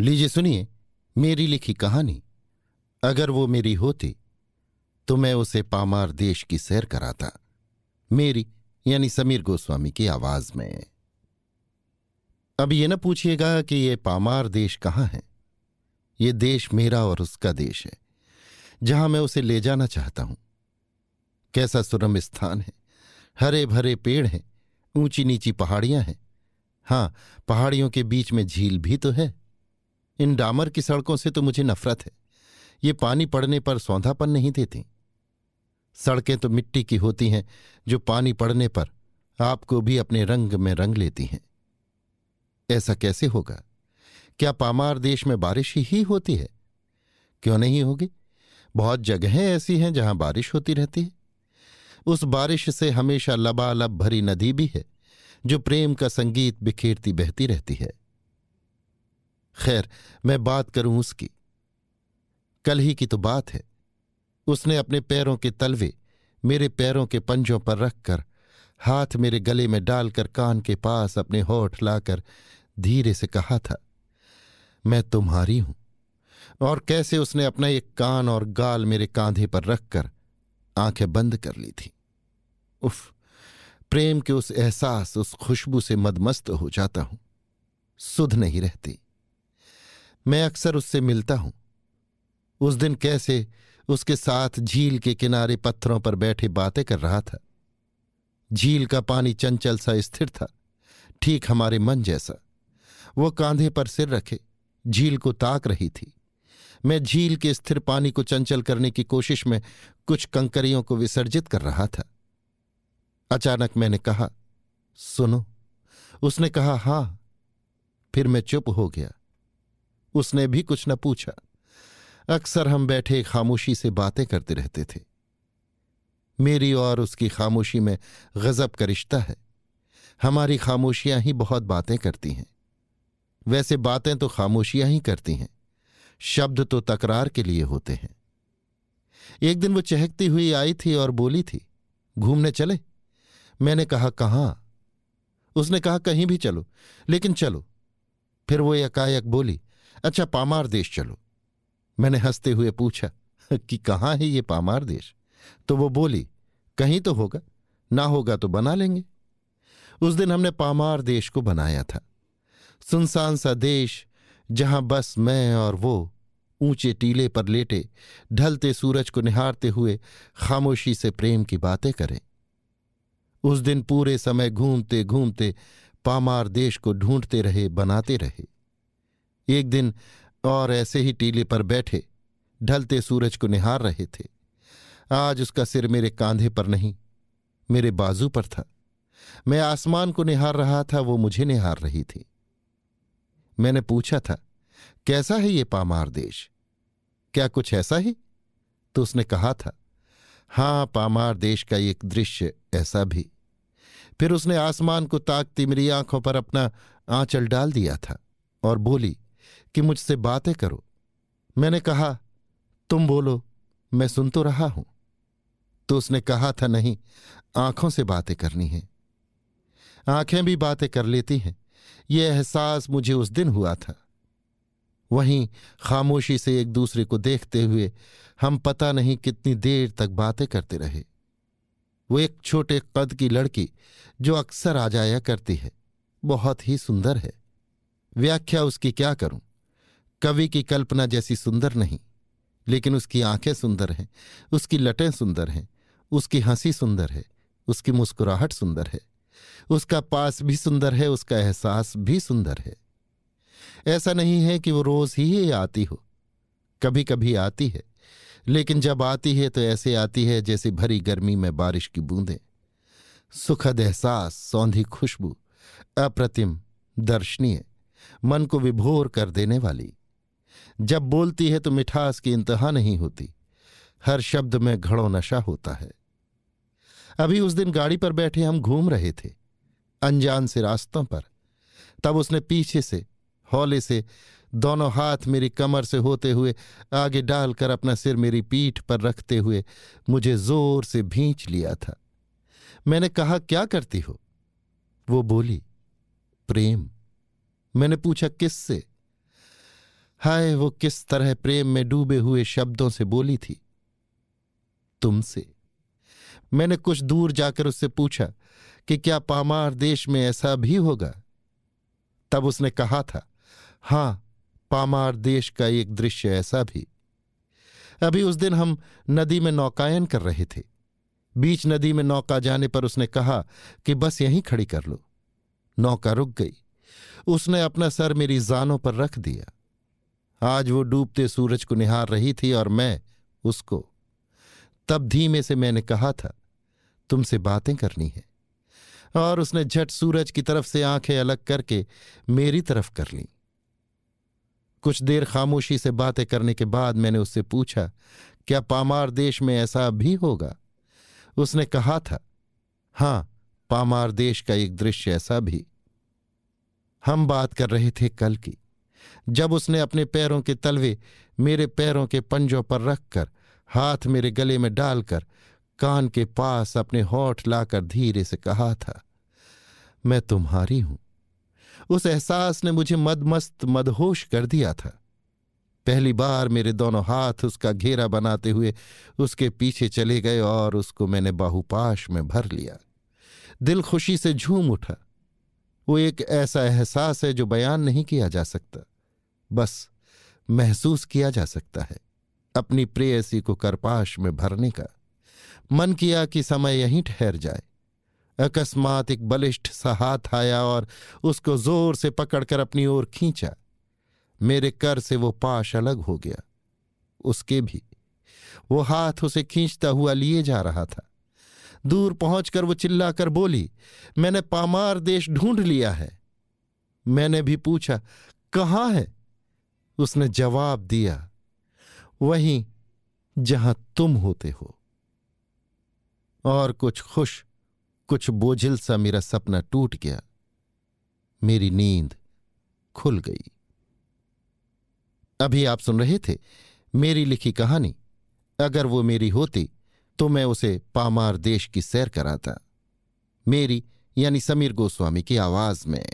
लीजिए सुनिए, मेरी लिखी कहानी। अगर वो मेरी होती तो मैं उसे पामार देश की सैर कराता। मेरी, यानी समीर गोस्वामी की आवाज़ में। अब ये न पूछिएगा कि ये पामार देश कहाँ है। ये देश मेरा और उसका देश है, जहाँ मैं उसे ले जाना चाहता हूँ। कैसा सुरम स्थान है। हरे भरे पेड़ हैं ऊँची नीची पहाड़ियाँ हैं। हाँ पहाड़ियों के बीच में झील भी तो है। इन डामर की सड़कों से तो मुझे नफरत है। ये पानी पड़ने पर सौंधापन नहीं देती। सड़कें तो मिट्टी की होती हैं, जो पानी पड़ने पर आपको भी अपने रंग में रंग लेती हैं। ऐसा कैसे होगा? क्या पामार देश में बारिश ही होती है? क्यों नहीं होगी? बहुत जगहें ऐसी हैं जहाँ बारिश होती रहती है। उस बारिश से हमेशा लबालब भरी नदी भी है, जो प्रेम का संगीत बिखेरती बहती रहती है। खैर, मैं बात करूँ उसकी। कल ही की तो बात है। उसने अपने पैरों के तलवे मेरे पैरों के पंजों पर रखकर, हाथ मेरे गले में डालकर कान के पास अपने होठ लाकर धीरे से कहा था, मैं तुम्हारी हूँ। और कैसे उसने अपना एक कान और गाल मेरे कांधे पर रखकर आँखें बंद कर ली थी। उफ, प्रेम के उस एहसास, उस खुशबू से मदमस्त हो जाता हूँ। सुध नहीं रहती। मैं अक्सर उससे मिलता हूँ। उस दिन कैसे उसके साथ झील के किनारे पत्थरों पर बैठे बातें कर रहा था। झील का पानी चंचल सा स्थिर था, ठीक हमारे मन जैसा। वो कांधे पर सिर रखे, झील को ताक रही थी। मैं झील के स्थिर पानी को चंचल करने की कोशिश में कुछ कंकरियों को विसर्जित कर रहा था। अचानक मैंने कहा, सुनो। उसने कहा, हाँ। फिर मैं चुप हो गया। उसने भी कुछ न पूछा। अक्सर हम बैठे खामोशी से बातें करते रहते थे। मेरी और उसकी खामोशी में गजब का रिश्ता है। हमारी खामोशियाँ ही बहुत बातें करती हैं। वैसे बातें तो खामोशियाँ ही करती हैं। शब्द तो तकरार के लिए होते हैं। एक दिन वो चहकती हुई आई थी और बोली थी, घूमने चले? मैंने कहा, कहाँ? उसने कहा, कहीं भी चलो, लेकिन चलो। फिर वो एकाएक बोली अच्छा पामार देश चलो। मैंने हँसते हुए पूछा, कि कहाँ है ये पामार देश? तो वो बोली, कहीं तो होगा, ना होगा तो बना लेंगे। उस दिन हमने पामार देश को बनाया था। सुनसान सा देश, जहाँ बस मैं और वो ऊँचे टीले पर लेटे, ढलते सूरज को निहारते हुए खामोशी से प्रेम की बातें करें। उस दिन पूरे समय घूमते घूमते पामार देश को ढूंढते रहे, बनाते रहे। एक दिन और ऐसे ही टीले पर बैठे, ढलते सूरज को निहार रहे थे। आज उसका सिर मेरे कांधे पर नहीं, मेरे बाजू पर था। मैं आसमान को निहार रहा था, वो मुझे निहार रही थी। मैंने पूछा था, कैसा है ये पामार देश? क्या कुछ ऐसा ही? तो उसने कहा था, हाँ, पामार देश का एक दृश्य ऐसा भी। फिर उसने आसमान को ताकती मेरी आँखों पर अपना आंचल डाल दिया था और बोली कि मुझसे बातें करो। मैंने कहा, तुम बोलो, मैं सुन तो रहा हूँ। तो उसने कहा था, नहीं, आँखों से बातें करनी है। आँखें भी बातें कर लेती हैं। ये एहसास मुझे उस दिन हुआ था। वहीं खामोशी से एक दूसरे को देखते हुए हम पता नहीं कितनी देर तक बातें करते रहे। वो एक छोटे कद की लड़की, जो अक्सर आ जाया करती है। बहुत ही सुंदर है। व्याख्या उसकी क्या करूँ? कवि की कल्पना जैसी सुंदर नहीं, लेकिन उसकी आँखें सुंदर हैं, उसकी लटें सुंदर हैं, उसकी हँसी सुंदर है, उसकी मुस्कुराहट सुंदर है, उसका पास भी सुंदर है, उसका एहसास भी सुंदर है। ऐसा नहीं है कि वो रोज ही आती हो कभी कभी आती है, लेकिन जब आती है तो ऐसे आती है जैसे भरी गर्मी में बारिश की बूंदें। सुखद एहसास, सौंधी खुशबू, अप्रतिम, दर्शनीय, मन को विभोर कर देने वाली। जब बोलती है तो मिठास की इंतहा नहीं होती। हर शब्द में घड़ो नशा होता है। अभी उस दिन गाड़ी पर बैठे हम घूम रहे थे, अनजान से रास्तों पर। तब उसने पीछे से, हौले से, दोनों हाथ मेरी कमर से होते हुए, आगे डालकर अपना सिर मेरी पीठ पर रखते हुए मुझे ज़ोर से भींच लिया था। मैंने कहा, क्या करती हो? वो बोली, प्रेम। मैंने पूछा, किससे? हाय, वो किस तरह प्रेम में डूबे हुए शब्दों से बोली थी? तुमसे। मैंने कुछ दूर जाकर उससे पूछा कि क्या पामार देश में ऐसा भी होगा? तब उसने कहा था, हाँ, पामार देश का एक दृश्य ऐसा भी। अभी उस दिन हम नदी में नौकायन कर रहे थे। बीच नदी में नौका जाने पर उसने कहा कि बस यहीं खड़ी कर लो। नौका रुक गई। उसने अपना सर मेरी जानों पर रख दिया। आज वो डूबते सूरज को निहार रही थी और मैं उसको। तब धीमे से मैंने कहा था, तुमसे बातें करनी है। और उसने झट सूरज की तरफ़ से आँखें अलग करके मेरी तरफ़ कर लीं। कुछ देर खामोशी से बातें करने के बाद मैंने उससे पूछा, क्या पामार देश में ऐसा भी होगा? उसने कहा था, हाँ, पामार देश का एक दृश्य ऐसा भी। हम बात कर रहे थे कल की। जब उसने अपने पैरों के तलवे मेरे पैरों के पंजों पर रखकर हाथ मेरे गले में डालकर कान के पास अपने होठ लाकर धीरे से कहा था, मैं तुम्हारी हूँ। उस एहसास ने मुझे मदमस्त मदहोश कर दिया था। पहली बार मेरे दोनों हाथ उसका घेरा बनाते हुए उसके पीछे चले गए और उसको मैंने बाहुपाश में भर लिया। दिल खुशी से झूम उठा। वो एक ऐसा एहसास है जो बयान नहीं किया जा सकता। बस महसूस किया जा सकता है अपनी प्रेयसी को करपाश में भरने का। मन किया कि समय यहीं ठहर जाए। अकस्मात एक बलिष्ठ सा हाथ आया और उसको ज़ोर से पकड़कर अपनी ओर खींचा। मेरे कर से वो पाश अलग हो गया। उसके भी। वो हाथ उसे खींचता हुआ लिए जा रहा था। दूर पहुंचकर वो चिल्लाकर बोली, मैंने पामार देश ढूंढ लिया है। मैंने भी पूछा, कहाँ है? उसने जवाब दिया, वहीं जहाँ तुम होते हो। और कुछ खुश, कुछ बोझिल सा मेरा सपना टूट गया। मेरी नींद खुल गई। अभी आप सुन रहे थे मेरी लिखी कहानी। अगर वो मेरी होती तो मैं उसे पामार देश की सैर कराता। मेरी, यानी समीर गोस्वामी की आवाज़ में।